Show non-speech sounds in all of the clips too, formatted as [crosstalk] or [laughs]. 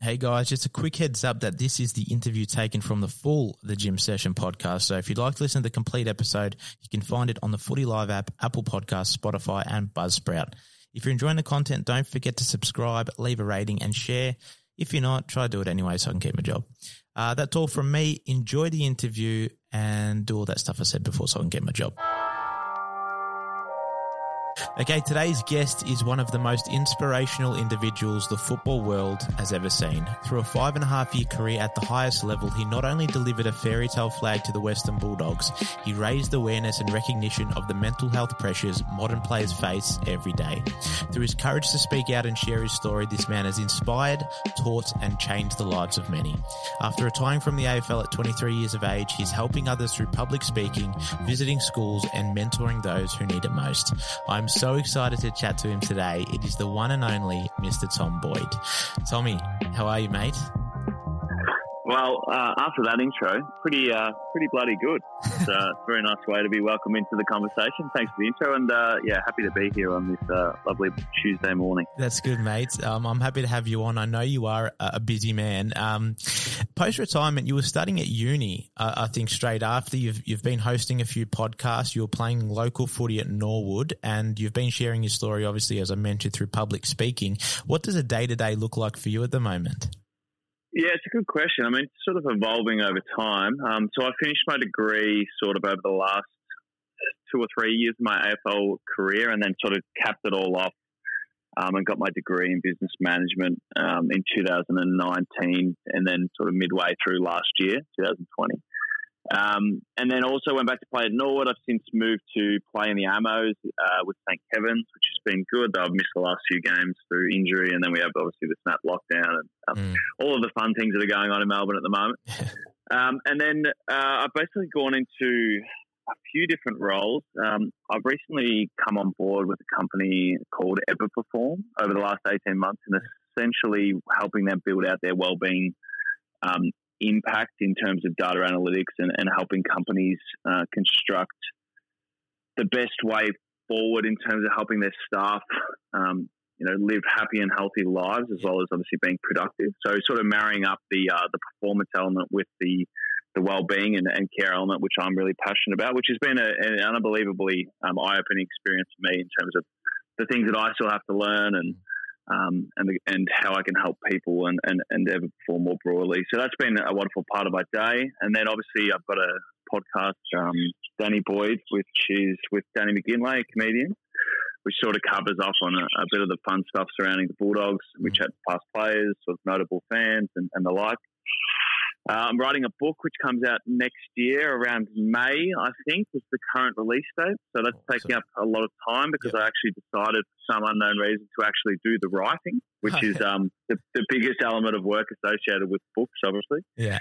Hey guys, just a quick heads up that this is the interview taken from the full The Jim Session podcast. So if you'd like to listen to the complete episode, you can find it on the Footy Live app, Apple Podcasts, Spotify, and Buzzsprout. If you're enjoying the content, don't forget to subscribe, leave a rating, and share. If you're not, try to do it anyway so I can keep my job. Uh, that's all from me. Enjoy the interview and do all that stuff I said before so I can get my job. Okay, today's guest is one of the most inspirational individuals the football world has ever seen. Through a five and a half year career at the highest level, he not only delivered a fairy tale flag to the Western Bulldogs, he raised awareness and recognition of the mental health pressures modern players face every day. Through his courage to speak out and share his story, this man has inspired, taught, and changed the lives of many. After retiring from the AFL at 23 years of age, he's helping others through public speaking, visiting schools, and mentoring those who need it most. I'm so excited to chat to him today. It is the one and only Mr. Tom Boyd. Tommy, how are you, mate? Well, uh, after that intro, pretty uh, pretty bloody good. It's uh, a very nice way to be welcomed into the conversation. Thanks for the intro, and uh, yeah, happy to be here on this uh, lovely Tuesday morning. That's good, mate. Um, I'm happy to have you on. I know you are a busy man. Um, Post retirement, you were studying at uni. I think straight after you've you've been hosting a few podcasts. You were playing local footy at Norwood, and you've been sharing your story, obviously, as I mentioned, through public speaking. What does a day to day look like for you at the moment? Yeah, it's a good question. I mean, it's sort of evolving over time. Um, so I finished my degree sort of over the last two or three years of my AFL career and then sort of capped it all off um, and got my degree in business management um, in 2019 and then sort of midway through last year, 2020. Um, and then also went back to play at Norwood. I've since moved to play in the Ammos uh, with St Kevin's, which has been good. I've missed the last few games through injury, and then we have obviously the snap lockdown and um, mm. all of the fun things that are going on in Melbourne at the moment. [laughs] um, and then uh, I've basically gone into a few different roles. Um, I've recently come on board with a company called Everperform over the last 18 months and essentially helping them build out their wellbeing um, impact in terms of data analytics and, and helping companies uh, construct the best way forward in terms of helping their staff, um, you know, live happy and healthy lives as well as obviously being productive. So sort of marrying up the uh, the performance element with the the well-being and, and, care element, which I'm really passionate about, which has been a, an unbelievably um, eye-opening experience for me in terms of the things that I still have to learn and um, and and how I can help people and, and, and ever perform more broadly. So that's been a wonderful part of my day. And then obviously I've got a podcast, um, Danny Boyd, which is with Danny McGinlay, a comedian, which sort of covers off on a, a bit of the fun stuff surrounding the Bulldogs. We chat to past players, sort of notable fans, and, and the like. Uh, I'm writing a book which comes out next year around May, I think, is the current release date. So that's taking up a lot of time because. I actually decided for some unknown reason to actually do the writing, which is um, the, the, biggest element of work associated with books, obviously. Yeah.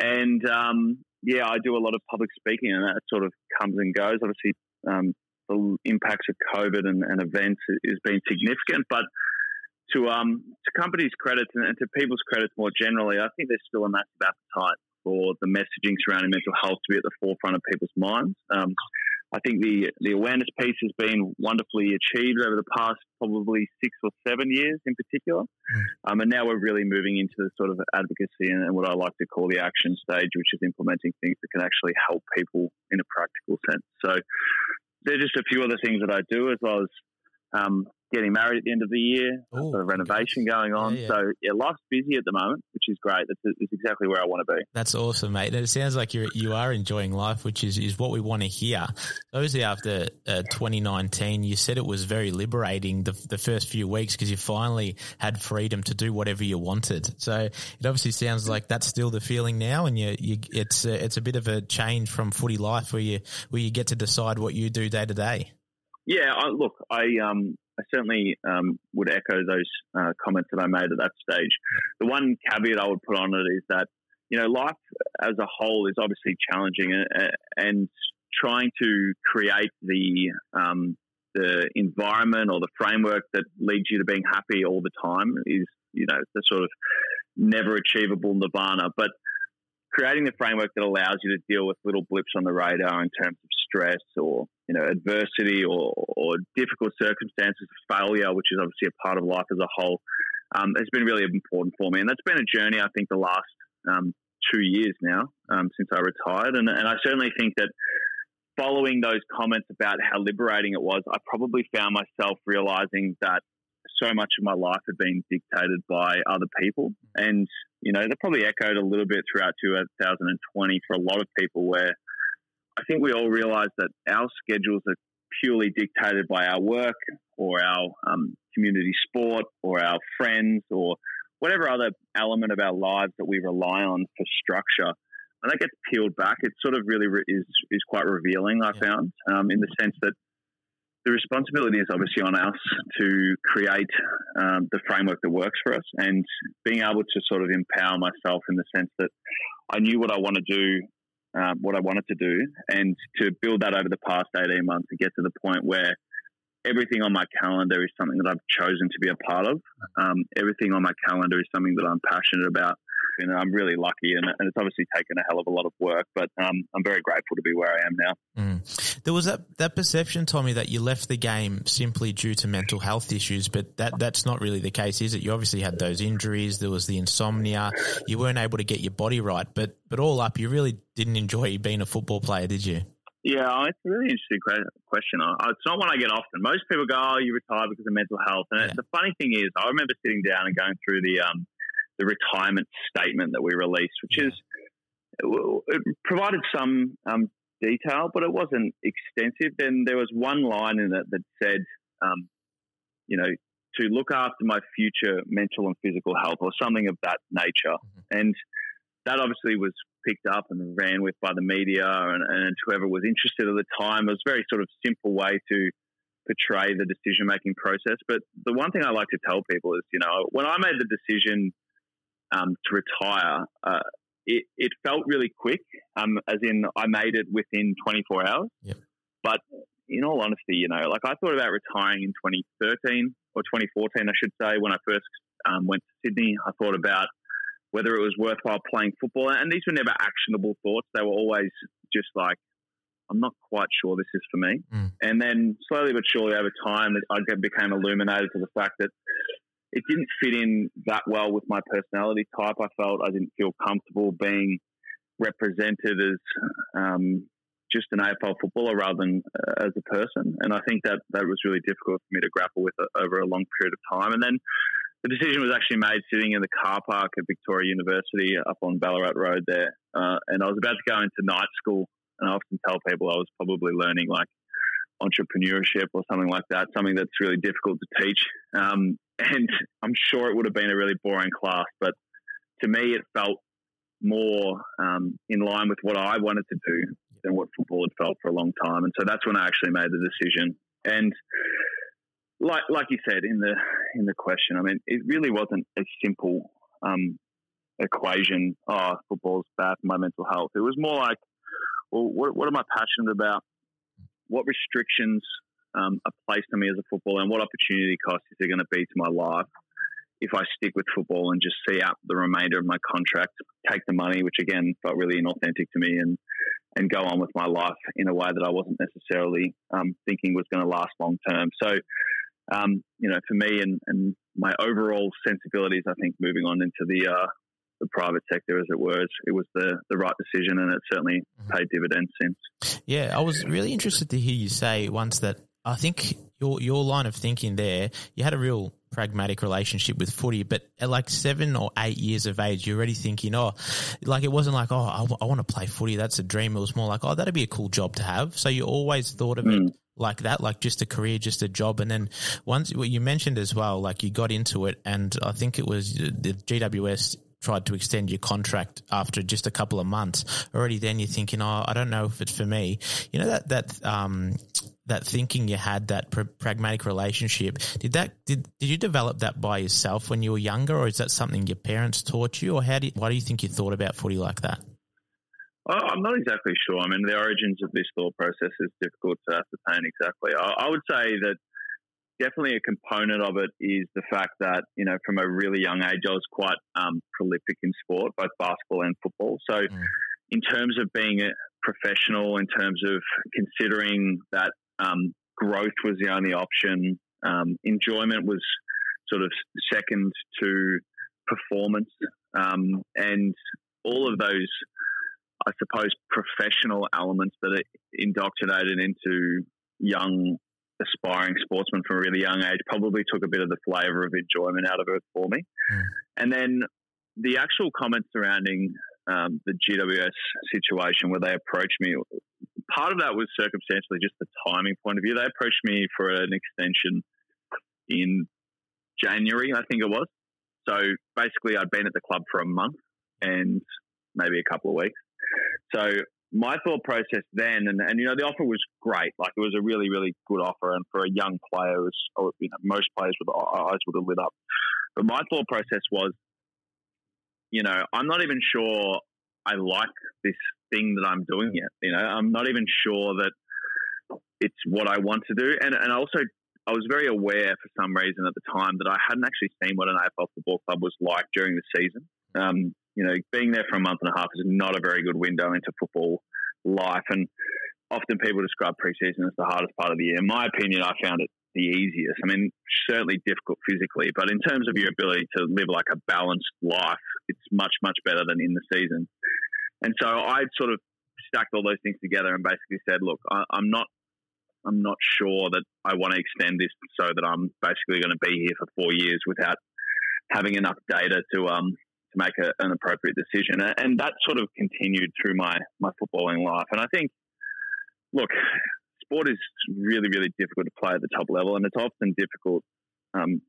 And um, yeah, I do a lot of public speaking, and that sort of comes and goes. Obviously, um, the impacts of COVID and, and events has been significant, but to um to companies' credits and, and to people's credits more generally, I think there's still a massive appetite for the messaging surrounding mental health to be at the forefront of people's minds. Um, I think the the awareness piece has been wonderfully achieved over the past probably six or seven years in particular, mm. um, and now we're really moving into the sort of advocacy and, and, what I like to call the action stage, which is implementing things that can actually help people in a practical sense. So, there are just a few other things that I do, as well as um, getting married at the end of the year. Ooh, got a renovation going on. Yeah, yeah. So yeah, life's busy at the moment, which is great. That's, that's exactly where I want to be. That's awesome, mate. And it sounds like you're you are enjoying life, which is is what we want to hear. Obviously, after uh, 2019, you said it was very liberating the the first few weeks because you finally had freedom to do whatever you wanted. So it obviously sounds like that's still the feeling now, and you, you it's a, it's a bit of a change from footy life where you where you get to decide what you do day to day. Yeah, I, look, I um, I certainly um, would echo those uh, comments that I made at that stage. The one caveat I would put on it is that you know life as a whole is obviously challenging, uh, and trying to create the um, the environment or the framework that leads you to being happy all the time is you know the sort of never achievable nirvana, but creating the framework that allows you to deal with little blips on the radar in terms of stress or you know adversity or, or difficult circumstances, failure, which is obviously a part of life as a whole. um, has been really important for me. And that's been a journey, I think, the last um, two years now um, since I retired. And, and I certainly think that following those comments about how liberating it was, I probably found myself realizing that so much of my life had been dictated by other people. And, you know, that probably echoed a little bit throughout 2020 for a lot of people where I think we all realize that our schedules are purely dictated by our work or our um, community sport or our friends or whatever other element of our lives that we rely on for structure. And that gets peeled back. It sort of really re- is is quite revealing. I yeah. found um, in the sense that the responsibility is obviously on us to create um, the framework that works for us, and being able to sort of empower myself in the sense that I knew what I want to do, um, what I wanted to do, and to build that over the past eighteen months to get to the point where everything on my calendar is something that I've chosen to be a part of. Um, everything on my calendar is something that I'm passionate about. And I'm really lucky, and, and, it's obviously taken a hell of a lot of work, but um, I'm very grateful to be where I am now. Mm. There was that, that perception, Tommy, that you left the game simply due to mental health issues, but that, that's not really the case, is it? You obviously had those injuries, there was the insomnia, you weren't able to get your body right, but, but all up, you really didn't enjoy being a football player, did you? Yeah, oh, it's a really interesting question. It's not one I get often. Most people go, "Oh, you retired because of mental health." And yeah. the funny thing is, I remember sitting down and going through the um, the retirement statement that we released, which yeah. is it provided some um, detail, but it wasn't extensive. Then there was one line in it that said, um, you know, to look after my future mental and physical health, or something of that nature, mm-hmm. and that obviously was picked up and ran with by the media and, and whoever was interested at the time. It was a very sort of simple way to portray the decision making process. But the one thing I like to tell people is, you know, when I made the decision um, to retire, uh, it, it, felt really quick, um, as in I made it within 24 hours. Yep. But in all honesty, you know, like I thought about retiring in 2013 or 2014, I should say, when I first um, went to Sydney. I thought about whether it was worthwhile playing football. And these were never actionable thoughts. They were always just like, I'm not quite sure this is for me. Mm. And then slowly but surely over time, I became illuminated to the fact that it didn't fit in that well with my personality type. I felt I didn't feel comfortable being represented as um, just an AFL footballer rather than uh, as a person. And I think that that was really difficult for me to grapple with uh, over a long period of time. And then the decision was actually made sitting in the car park at Victoria University up on Ballarat Road there. Uh, and I was about to go into night school. And I often tell people I was probably learning like entrepreneurship or something like that, something that's really difficult to teach. Um, and I'm sure it would have been a really boring class, but to me, it felt more um, in line with what I wanted to do than what football had felt for a long time. And so that's when I actually made the decision. And like like you said in the in the question, I mean, it really wasn't a simple um, equation. Oh, football's bad for my mental health. It was more like, well, what, what am I passionate about? What restrictions um, are placed on me as a footballer, and what opportunity cost is there going to be to my life if I stick with football and just see out the remainder of my contract, take the money, which again felt really inauthentic to me, and and go on with my life in a way that I wasn't necessarily um, thinking was going to last long term. So um, you know, for me and, and my overall sensibilities, I think moving on into the uh, the private sector, as it were, it was the the right decision, and it certainly mm-hmm. paid dividends since. Yeah, I was really interested to hear you say once that I think your your line of thinking there, you had a real pragmatic relationship with footy, but at like seven or eight years of age, you're already thinking, oh, like it wasn't like, oh, I, w- I want to play footy. That's a dream. It was more like, oh, that'd be a cool job to have. So you always thought of mm. it like that, like just a career, just a job. And then once what you mentioned as well, like you got into it, and I think it was the GWS tried to extend your contract after just a couple of months. Already then you're thinking, oh, I don't know if it's for me. You know that that um that thinking you had, that pr- pragmatic relationship. Did that did did you develop that by yourself when you were younger, or is that something your parents taught you, or how do you, why do you think you thought about footy like that? I'm not exactly sure. I mean, the origins of this thought process is difficult to ascertain exactly. I, I would say that definitely a component of it is the fact that, you know, from a really young age, I was quite um, prolific in sport, both basketball and football. So, mm. in terms of being a professional, in terms of considering that um, growth was the only option, um, enjoyment was sort of second to performance, um, and all of those, I suppose, professional elements that are indoctrinated into young aspiring sportsman from a really young age probably took a bit of the flavour of enjoyment out of it for me. Mm. And then the actual comments surrounding um, the GWS situation where they approached me, part of that was circumstantially just the timing point of view. They approached me for an extension in January, I think it was. So basically, I'd been at the club for a month and maybe a couple of weeks. So my thought process then, and, and you know, the offer was great. Like it was a really, really good offer, and for a young player, was oh, you know, most players with eyes would have lit up. But my thought process was, you know, I'm not even sure I like this thing that I'm doing yet. You know, I'm not even sure that it's what I want to do, and and also I was very aware for some reason at the time that I hadn't actually seen what an AFL football club was like during the season. Um, you know, being there for a month and a half is not a very good window into football life. And often people describe preseason as the hardest part of the year. In my opinion, I found it the easiest. I mean, certainly difficult physically, but in terms of your ability to live like a balanced life, it's much, much better than in the season. And so I sort of stacked all those things together and basically said, look, I, I'm not I'm not sure that I want to extend this so that I'm basically going to be here for four years without having enough data to um to make a, an appropriate decision. And that sort of continued through my my footballing life. And I think, look, sport is really really difficult to play at the top level, and it's often difficult um,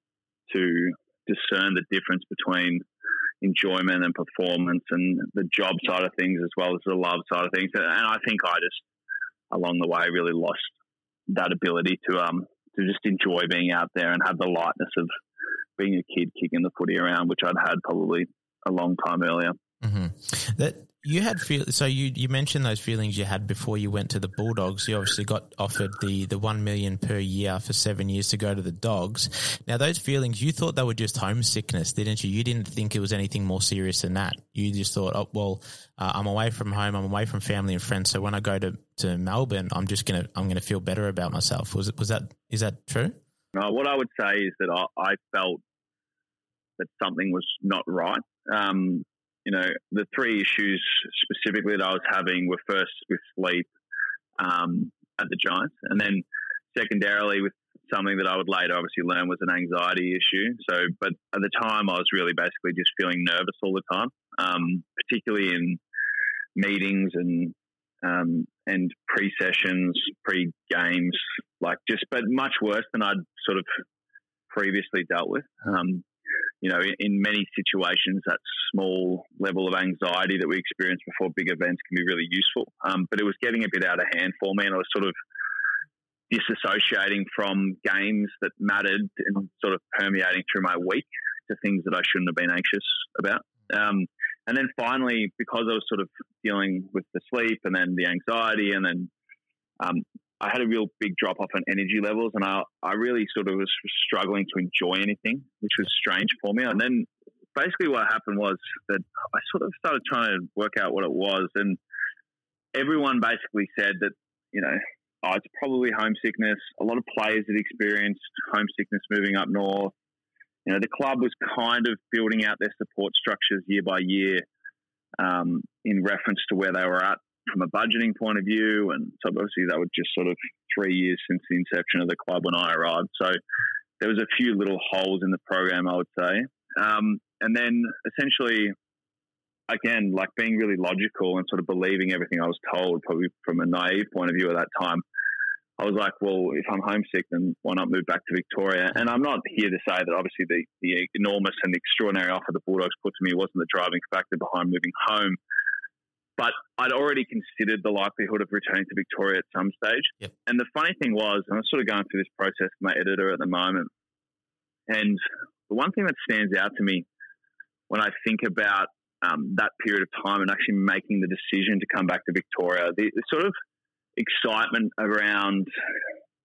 to discern the difference between enjoyment and performance and the job side of things as well as the love side of things. And I think I just along the way really lost that ability to um to just enjoy being out there and have the lightness of being a kid kicking the footy around, which I'd had probably a long time earlier. Mm-hmm. That you had feel so you you mentioned those feelings you had before you went to the Bulldogs. You obviously got offered the the one million per year for seven years to go to the Dogs. Now those feelings, you thought they were just homesickness, didn't you? You didn't think it was anything more serious than that. You just thought, oh well, uh, I'm away from home, I'm away from family and friends. So when I go to, to Melbourne, I'm just gonna I'm gonna feel better about myself. Was it was that is that true? No, what I would say is that I, I felt that something was not right. Um, you know, the three issues specifically that I was having were first with sleep um, at the Giants, and then secondarily with something that I would later obviously learn was an anxiety issue. So, but at the time, I was really basically just feeling nervous all the time, um, particularly in meetings and um, and pre sessions, pre games, like just, but much worse than I'd sort of previously dealt with. Um, you know, in many situations, that small level of anxiety that we experience before big events can be really useful. Um, but it was getting a bit out of hand for me, and I was sort of disassociating from games that mattered and sort of permeating through my week to things that I shouldn't have been anxious about. Um, and then finally, because I was sort of dealing with the sleep and then the anxiety, and then um, I had a real big drop off in energy levels, and I, I really sort of was struggling to enjoy anything, which was strange for me. And then basically what happened was that I sort of started trying to work out what it was, and everyone basically said that you know oh, it's probably homesickness. A lot of players had experienced homesickness moving up north. You know, the club was kind of building out their support structures year by year um, in reference to where they were at from a budgeting point of view. And so obviously that was just sort of three years since the inception of the club when I arrived. So there was a few little holes in the program, I would say. Um, and then essentially, again, like being really logical and sort of believing everything I was told, probably from a naive point of view at that time. I was like, well, if I'm homesick, then why not move back to Victoria? And I'm not here to say that obviously the, the enormous and extraordinary offer the Bulldogs put to me wasn't the driving factor behind moving home. But I'd already considered the likelihood of returning to Victoria at some stage. Yep. And the funny thing was, I'm sort of going through this process with my editor at the moment. And the one thing that stands out to me when I think about um, that period of time and actually making the decision to come back to Victoria, the, the sort of excitement around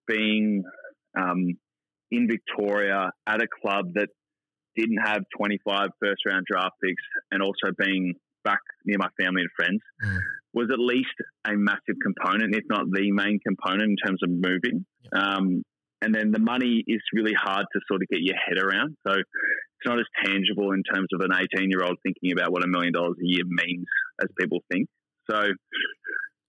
being um, in Victoria at a club that didn't have 25 first round draft picks and also being back near my family and friends mm. was at least a massive component, if not the main component in terms of moving. Um, and then the money is really hard to sort of get your head around. So it's not as tangible in terms of an 18 year old thinking about what a million dollars a year means as people think. So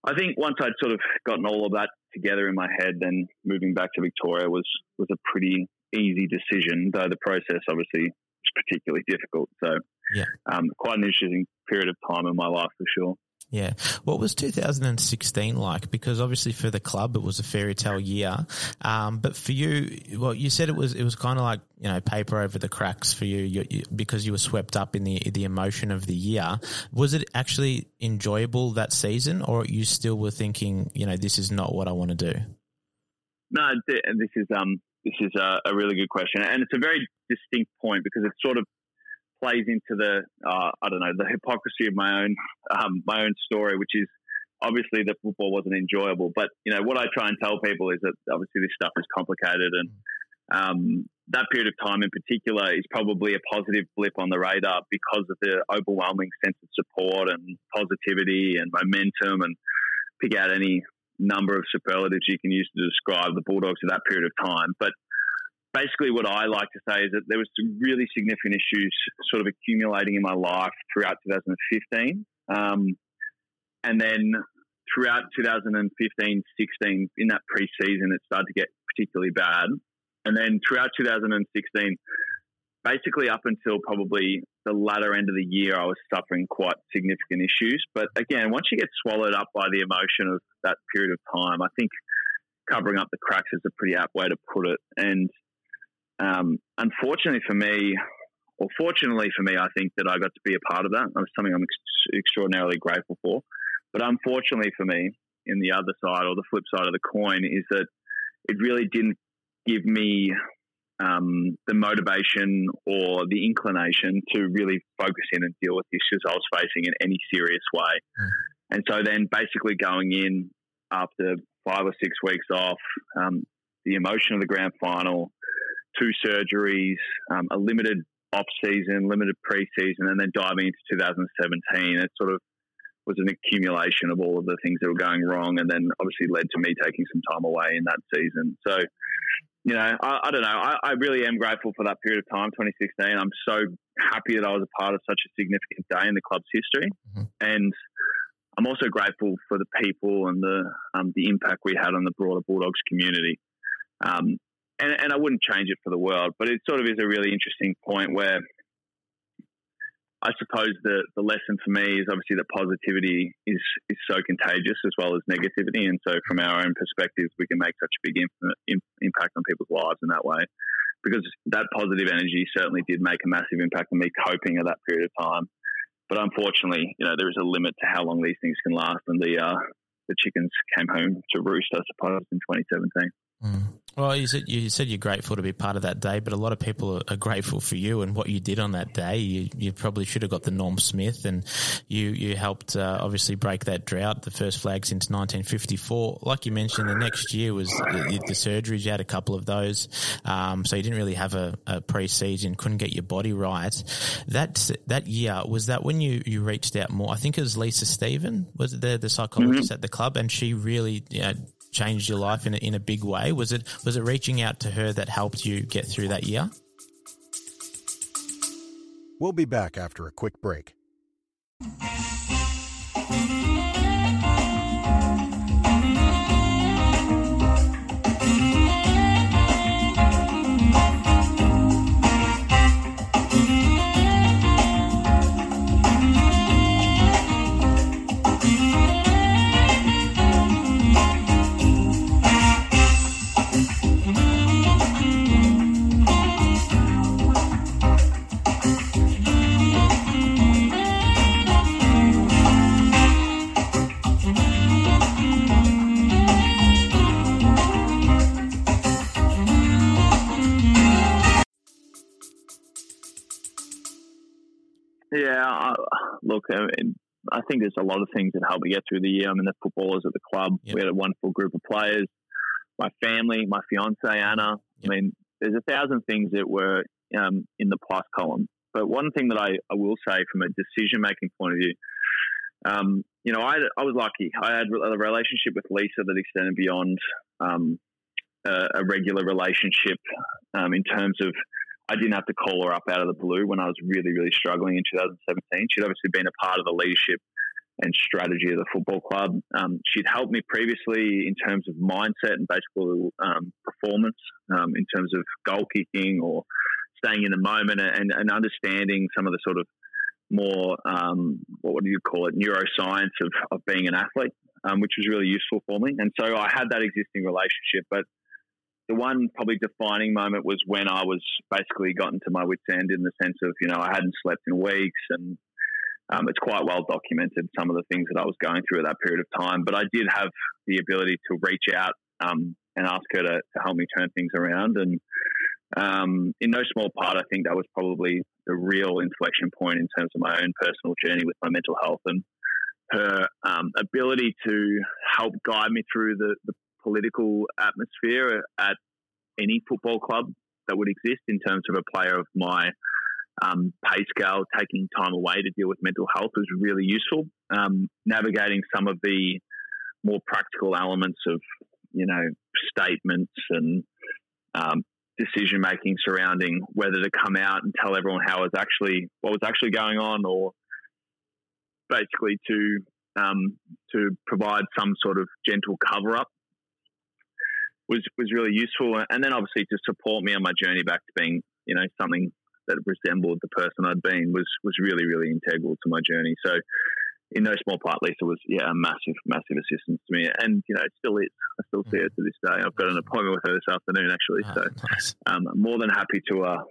I think once I'd sort of gotten all of that together in my head, then moving back to Victoria was was a pretty easy decision. Though the process obviously particularly difficult. So yeah, um, quite an interesting period of time in my life for sure. Yeah. What was 2016 like? Because obviously for the club it was a fairy tale year, um, but for you, well, you said it was it was kind of like you know paper over the cracks for you, you, you, because you were swept up in the the emotion of the year. Was it actually enjoyable that season, or you still were thinking, you know, this is not what I want to do? No, this is um this is a, a really good question, and it's a very distinct point because it sort of plays into the uh, I don't know the hypocrisy of my own um, my own story, which is obviously the football wasn't enjoyable. But you know what I try and tell people is that obviously this stuff is complicated, and um, that period of time in particular is probably a positive blip on the radar because of the overwhelming sense of support and positivity and momentum, and pick out any number of superlatives you can use to describe the Bulldogs of that period of time. But basically what I like to say is that there was some really significant issues sort of accumulating in my life throughout 2015. Um, and then throughout 2015, 16, in that pre-season, it started to get particularly bad. And then throughout 2016, basically up until probably the latter end of the year, I was suffering quite significant issues. But again, once you get swallowed up by the emotion of that period of time, I think covering up the cracks is a pretty apt way to put it. And um, unfortunately for me, or fortunately for me, I think that I got to be a part of that. It's something I'm ex- extraordinarily grateful for. But unfortunately for me, in the other side or the flip side of the coin, is that it really didn't give me um, the motivation or the inclination to really focus in and deal with the issues I was facing in any serious way. Mm. And so then basically going in after five or six weeks off, um, the emotion of the grand final, two surgeries, um, a limited off season, limited preseason, and then diving into 2017. It sort of was an accumulation of all of the things that were going wrong, and then obviously led to me taking some time away in that season. So, you know, I, I don't know. I, I, really am grateful for that period of time, 2016. I'm so happy that I was a part of such a significant day in the club's history, mm-hmm. and I'm also grateful for the people and the um, the impact we had on the broader Bulldogs community. Um, and, and I wouldn't change it for the world, but it sort of is a really interesting point where I suppose the, the lesson for me is obviously that positivity is, is so contagious as well as negativity. And so, from our own perspectives, we can make such a big impact on people's lives in that way. Because that positive energy certainly did make a massive impact on me coping at that period of time. But unfortunately, you know, there is a limit to how long these things can last. And the, uh, the chickens came home to roost, I suppose, in 2017. Mm. Well, you said you said you're grateful to be part of that day, but a lot of people are, grateful for you and what you did on that day. You, you probably should have got the Norm Smith, and you you helped uh, obviously break that drought, the first flag since 1954. Like you mentioned, the next year was the, the surgeries. You had a couple of those, um, so you didn't really have a, a pre-season, couldn't get your body right. That that year was that when you, you reached out more. I think it was Lisa Stephen was the the psychologist mm-hmm. at the club, and she really you know, changed your life in a, in a big way? Was it was it reaching out to her that helped you get through that year? We'll be back after a quick break. Look, I, mean, I think there's a lot of things that help me get through the year. I mean, the footballers at the club, yep. we had a wonderful group of players, my family, my fiance Anna. Yep. I mean, there's a thousand things that were um, in the plus column. But one thing that I, I will say from a decision making point of view, um, you know, I, I was lucky. I had a relationship with Lisa that extended beyond um, a, a regular relationship um, in terms of I didn't have to call her up out of the blue when I was really, really struggling in 2017. She'd obviously been a part of the leadership and strategy of the football club. Um, she'd helped me previously in terms of mindset and basically um, performance, um, in terms of goal kicking or staying in the moment and, and understanding some of the sort of more, um, what do you call it, neuroscience of, of being an athlete, um, which was really useful for me. And so I had that existing relationship, but the one probably defining moment was when I was basically gotten to my wits end in the sense of, you know, I hadn't slept in weeks and um, it's quite well documented some of the things that I was going through at that period of time. But I did have the ability to reach out um, and ask her to, to, help me turn things around. And um, in no small part, I think that was probably the real inflection point in terms of my own personal journey with my mental health and her um, ability to help guide me through the, the political atmosphere at any football club that would exist in terms of a player of my um, pay scale, taking time away to deal with mental health was really useful. Um, navigating some of the more practical elements of, you know, statements and um, decision making surrounding whether to come out and tell everyone how was actually what was actually going on, or basically to um, to provide some sort of gentle cover up was was really useful. And then obviously to support me on my journey back to being you know something that resembled the person I'd been was was really really integral to my journey. So in no small part, Lisa was yeah a massive massive assistance to me, and you know it still is. I still see her to this day. I've got an appointment with her this afternoon actually, oh, so um, more than happy to uh,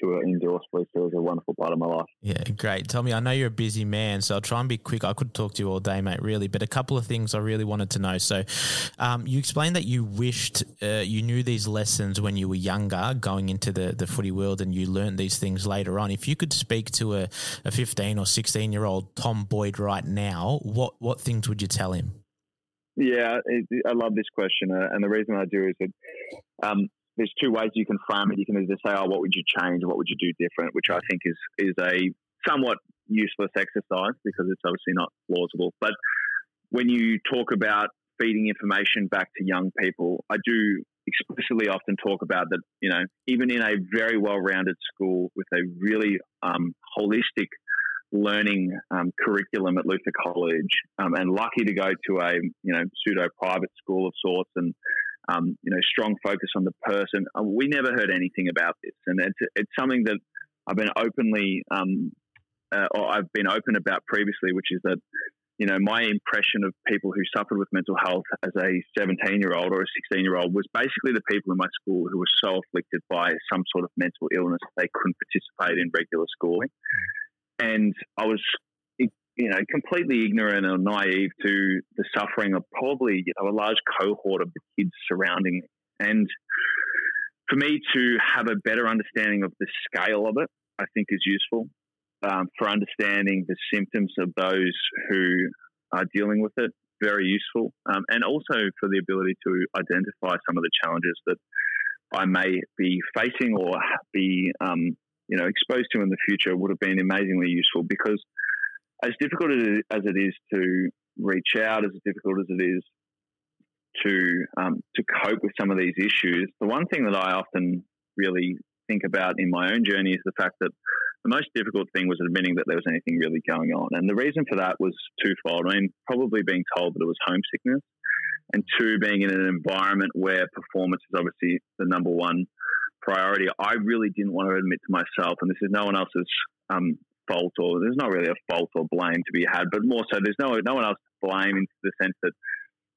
to endorse Lisa. It was a wonderful part of my life. Yeah, great. Tommy, I know you're a busy man, so I'll try and be quick. I could talk to you all day, mate, really, but a couple of things I really wanted to know. So, um, you explained that you wished uh, you knew these lessons when you were younger, going into the, the footy world, and you learned these things later on. If you could speak to a, a 15 or 16 year old Tom Boyd right now, what, what things would you tell him? Yeah, I love this question, uh, and the reason I do is that um, there's two ways you can frame it. You can either say, "Oh, what would you change? What would you do different?" Which I think is is a somewhat useless exercise because it's obviously not plausible. But when you talk about feeding information back to young people, I do explicitly often talk about that. You know, even in a very well-rounded school with a really um, holistic learning um, curriculum at Luther College, um, and lucky to go to a you know pseudo private school of sorts and um, you know, strong focus on the person. Uh, we never heard anything about this, and it's it's something that I've been openly, um, uh, or I've been open about previously, which is that you know my impression of people who suffered with mental health as a 17 year old or a 16 year old was basically the people in my school who were so afflicted by some sort of mental illness they couldn't participate in regular schooling. And I was you know, completely ignorant or naive to the suffering of probably you know, a large cohort of the kids surrounding me. And for me to have a better understanding of the scale of it, I think is useful um, for understanding the symptoms of those who are dealing with it. Very useful, um, and also for the ability to identify some of the challenges that I may be facing or be, um, you know, exposed to in the future would have been amazingly useful because as difficult as it is to reach out, as difficult as it is to um, to cope with some of these issues, the one thing that I often really think about in my own journey is the fact that the most difficult thing was admitting that there was anything really going on. And the reason for that was twofold. I mean, probably being told that it was homesickness, and two, being in an environment where performance is obviously the number one priority. I really didn't want to admit to myself, and this is no one else's um, fault or there's not really a fault or blame to be had, but more so there's no no one else to blame in the sense that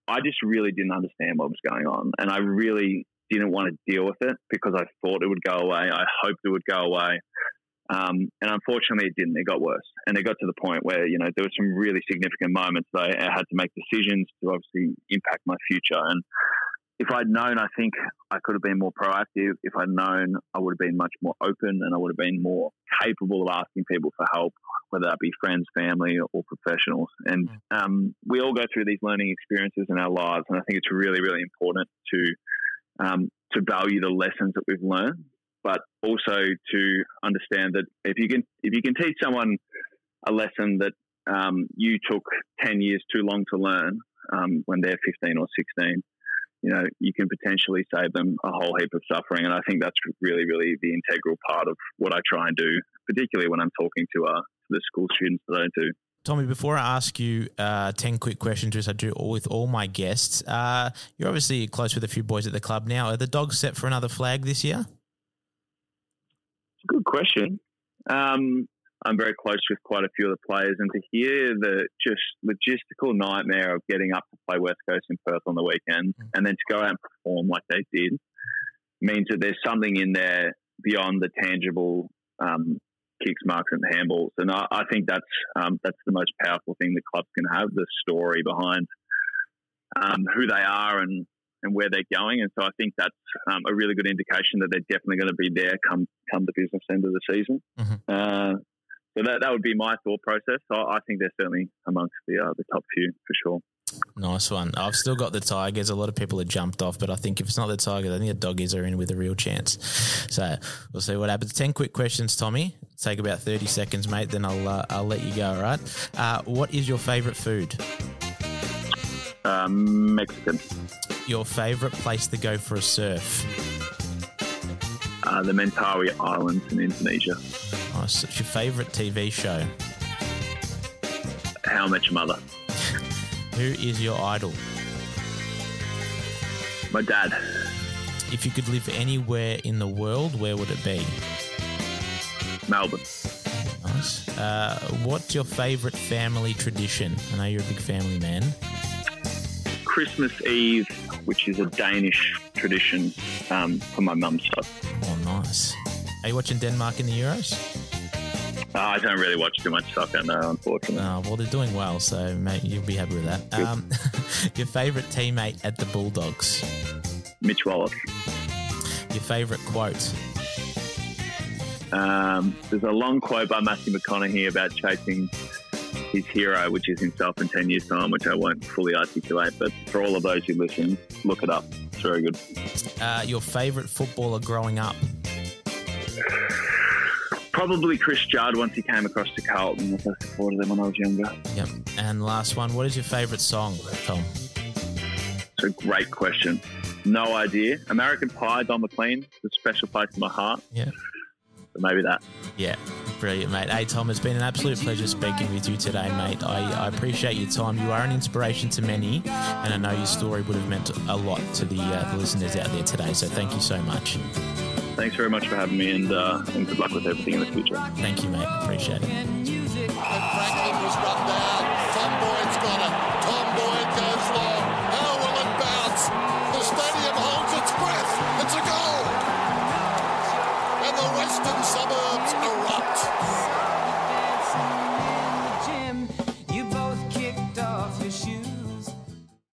I just really didn't understand what was going on, and I really didn't want to deal with it because I thought it would go away. I hoped it would go away, um, and unfortunately, it didn't. It got worse, and it got to the point where you know there were some really significant moments that I had to make decisions to obviously impact my future, and if I'd known, I think I could have been more proactive. If I'd known, I would have been much more open and I would have been more capable of asking people for help, whether that be friends, family, or professionals. And mm. um, we all go through these learning experiences in our lives, and I think it's really, really important to um, to value the lessons that we've learned, but also to understand that if you can if you can teach someone a lesson that um, you took ten years too long to learn um, when they're fifteen or sixteen you know, you can potentially save them a whole heap of suffering. And I think that's really, really the integral part of what I try and do, particularly when I'm talking to, uh, the school students that I do. Tommy, before I ask you uh, 10 quick questions, which I do all with all my guests, uh, you're obviously close with a few boys at the club now. Are the dogs set for another flag this year? Good question. Um, I'm very close with quite a few of the players, and to hear the just logistical nightmare of getting up to play West Coast in Perth on the weekend, mm. and then to go out and perform like they did, means that there's something in there beyond the tangible um, kicks, marks, and handballs. And I, I think that's um, that's the most powerful thing the clubs can have: the story behind um, who they are and and where they're going. And so I think that's um, a really good indication that they're definitely going to be there come come the business end of the season. Mm-hmm. Uh, so that, that would be my thought process. I, I think they're certainly amongst the uh, the top few for sure. Nice one. I've still got the Tigers. A lot of people have jumped off, but I think if it's not the Tigers, I think the Doggies are in with a real chance. So we'll see what happens. Ten quick questions, Tommy. Take about thirty seconds, mate. Then I'll uh, I'll let you go. All right. Uh, what is your favourite food? Um, Mexican. Your favourite place to go for a surf? Uh, the Mentawai Islands in Indonesia. Nice. What's your favourite TV show? How Much Mother. Who is your idol? My dad. If you could live anywhere in the world, where would it be? Melbourne. Nice. Uh, what's your favourite family tradition? I know you're a big family man. Christmas Eve, which is a Danish tradition um, for my mum's side. Oh, nice. Are you watching Denmark in the Euros? Uh, I don't really watch too much soccer, no, unfortunately. Oh, well, they're doing well, so mate, you'll be happy with that. Um, [laughs] your favourite teammate at the Bulldogs? Mitch Wallace. Your favourite quote? Um, there's a long quote by Matthew McConaughey about chasing his hero, which is himself in 10 years' time, which I won't fully articulate. But for all of those who listen, look it up. It's very good. Uh, your favourite footballer growing up? Probably Chris Judd once he came across to Carlton. I supported them when I was younger. Yep. And last one, what is your favourite song, Tom? It's a great question. No idea. American Pie, Don McLean, a special place in my heart. Yeah. So maybe that. Yeah, brilliant, mate. Hey, Tom, it's been an absolute pleasure speaking with you today, mate. I, I appreciate your time. You are an inspiration to many, and I know your story would have meant a lot to the, uh, the listeners out there today. So thank you so much thanks very much for having me and, uh, and good luck with everything in the future. Thank you, mate. Appreciate it.